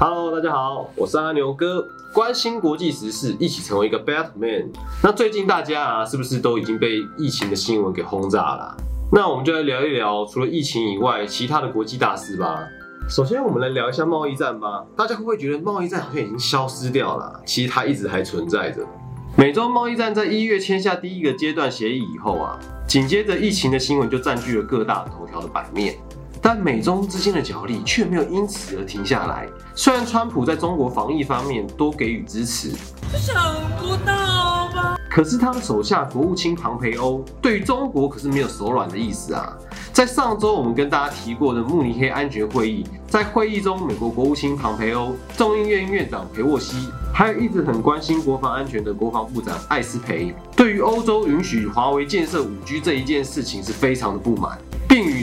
Hello，大家好，我是阿牛哥，关心国际时事，一起成为一个 Batman。那最近大家啊，是不是都已经被疫情的新闻给轰炸了？那我们就来聊一聊除了疫情以外其他的国际大事吧。首先，我们来聊一下贸易战吧。大家会不会觉得贸易战好像已经消失掉了？其实它一直还存在着。美洲贸易战在一月签下第一个阶段协议以后啊，紧接着疫情的新闻就占据了各大头条的版面。但美中之间的角力却没有因此而停下来。虽然川普在中国防疫方面多给予支持，想不到吧？可是他的手下国务卿庞培欧对于中国可是没有手软的意思啊。在上周我们跟大家提过的慕尼黑安全会议，在会议中，美国国务卿庞培欧、众议院院长佩沃西，还有一直很关心国防安全的国防部长艾斯培，对于欧洲允许华为建设五 G 这一件事情是非常的不满。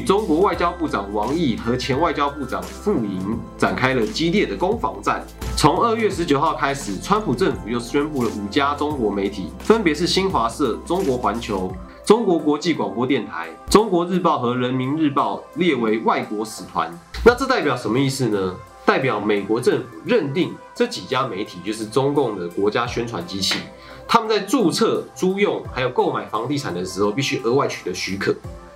中国外交部长王毅和前外交部长傅莹展开了激烈的攻防战。从二月十九号开始，川普政府又宣布了五家中国媒体，分别是新华社、中国环球、中国国际广播电台、中国日报和人民日报列为外国使团。那这代表什么意思呢？代表美国政府认定这几家媒体就是中共的国家宣传机器，他们在注册、租用还有购买房地产的时候，必须额外取得许可。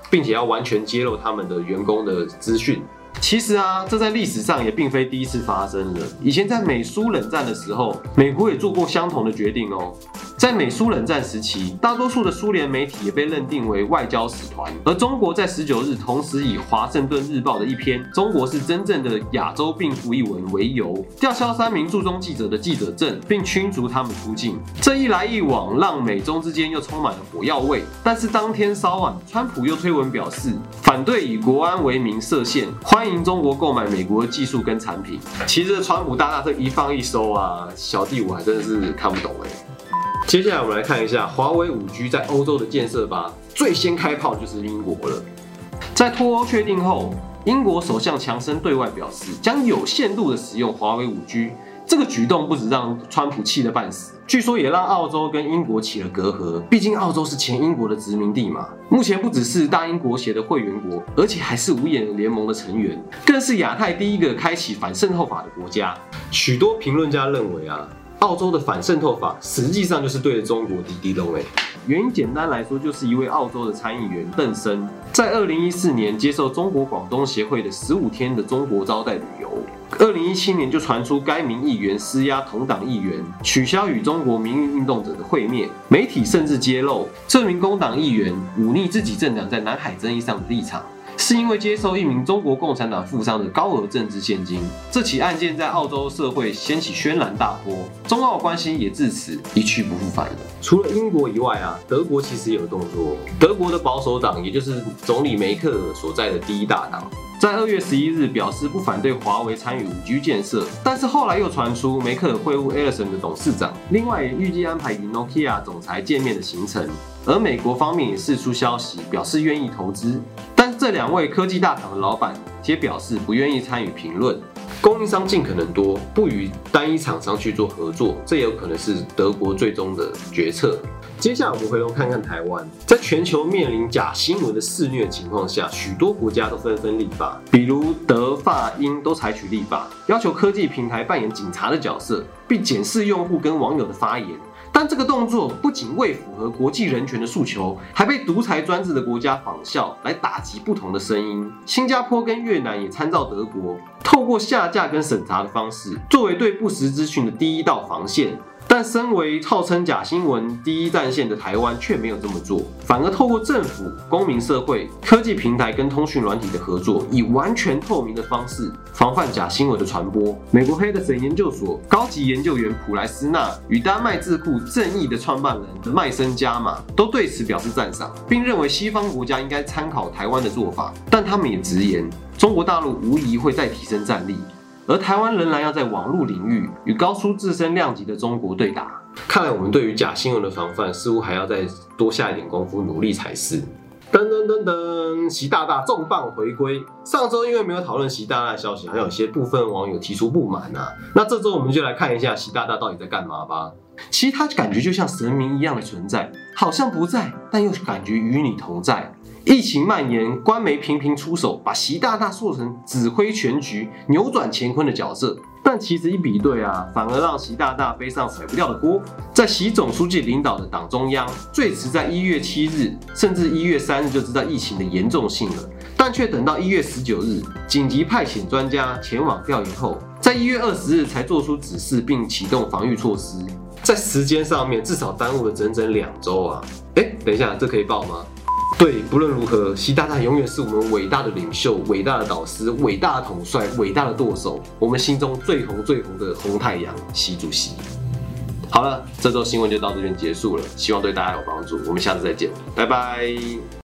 并且要完全揭露他们的员工的资讯。其实啊，这在历史上也并非第一次发生了。以前在美苏冷战的时候，美国也做过相同的决定哦。在美苏冷战时期，大多数的苏联媒体也被认定为外交使团，而中国在十九日同时以《华盛顿日报》的一篇“中国是真正的亚洲病夫”一文为由，吊销三名驻中记者的记者证，并驱逐他们出境。这一来一往，让美中之间又充满了火药味。但是当天稍晚，川普又推文表示，反对以国安为名设限，欢迎中国购买美国的技术跟产品。其实川普大大这一放一收啊，小弟我还真的是看不懂哎。接下来我们来看一下华为五 G 在欧洲的建设吧。最先开炮就是英国了。在脱欧确定后，英国首相强生对外表示将有限度的使用华为五 G。这个举动不止让川普气得半死，据说也让澳洲跟英国起了隔阂。毕竟澳洲是前英国的殖民地嘛。目前不只是大英国协的会员国，而且还是五眼联盟的成员，更是亚太第一个开启反渗透法的国家。许多评论家认为啊。澳洲的反渗透法实际上就是对着中国滴滴咚哎，原因简单来说，就是一位澳洲的参议员邓森在二零一四年接受中国广东协会的十五天的中国招待旅游，二零一七年就传出该名议员施压同党议员取消与中国民运运动者的会面，媒体甚至揭露这名工党议员忤逆自己政党在南海争议上的立场。是因为接受一名中国共产党富商的高额政治现金，这起案件在澳洲社会掀起轩然大波，中澳关系也自此一去不复返了。除了英国以外啊，德国其实有动作。德国的保守党，也就是总理梅克尔所在的第一大党，在二月十一日表示不反对华为参与五 G 建设，但是后来又传出梅克尔会晤 a l i s o n 的董事长，另外也预计安排与 Nokia 总裁见面的行程。而美国方面也释出消息，表示愿意投资。这两位科技大厂的老板皆表示不愿意参与评论。供应商尽可能多，不与单一厂商去做合作，这也有可能是德国最终的决策。接下来我们回头看看台湾，在全球面临假新闻的肆虐情况下，许多国家都纷纷立法，比如德、法、英都采取立法，要求科技平台扮演警察的角色，并检视用户跟网友的发言。但这个动作不仅未符合国际人权的诉求，还被独裁专制的国家仿效来打击不同的声音。新加坡跟越南也参照德国，透过下架跟审查的方式，作为对不实资讯的第一道防线。但身为号称假新闻第一战线的台湾却没有这么做，反而透过政府、公民社会、科技平台跟通讯软体的合作，以完全透明的方式防范假新闻的传播。美国黑的省研究所高级研究员普莱斯纳与丹麦智库正义的创办人麦森加马都对此表示赞赏，并认为西方国家应该参考台湾的做法。但他们也直言，中国大陆无疑会再提升战力。而台湾仍然要在网络领域与高出自身量级的中国对打。看来我们对于假新闻的防范，似乎还要再多下一点功夫，努力才是。噔噔噔噔，习大大重磅回归。上周因为没有讨论习大大的消息，还有一些部分网友提出不满啊。那这周我们就来看一下习大大到底在干嘛吧。其实他感觉就像神明一样的存在，好像不在，但又感觉与你同在。疫情蔓延，官媒频频出手，把习大大塑成指挥全局、扭转乾坤的角色。但其实一比对啊，反而让习大大背上甩不掉的锅。在习总书记领导的党中央，最迟在一月七日，甚至一月三日就知道疫情的严重性了，但却等到一月十九日，紧急派遣专家前往调研后，在一月二十日才做出指示并启动防御措施。在时间上面至少耽误了整整两周啊！哎，等一下，这可以报吗？对，不论如何，习大大永远是我们伟大的领袖、伟大的导师、伟大的统帅、伟大的舵手，我们心中最红最红的红太阳，习主席。好了，这周新闻就到这边结束了，希望对大家有帮助。我们下次再见，拜拜。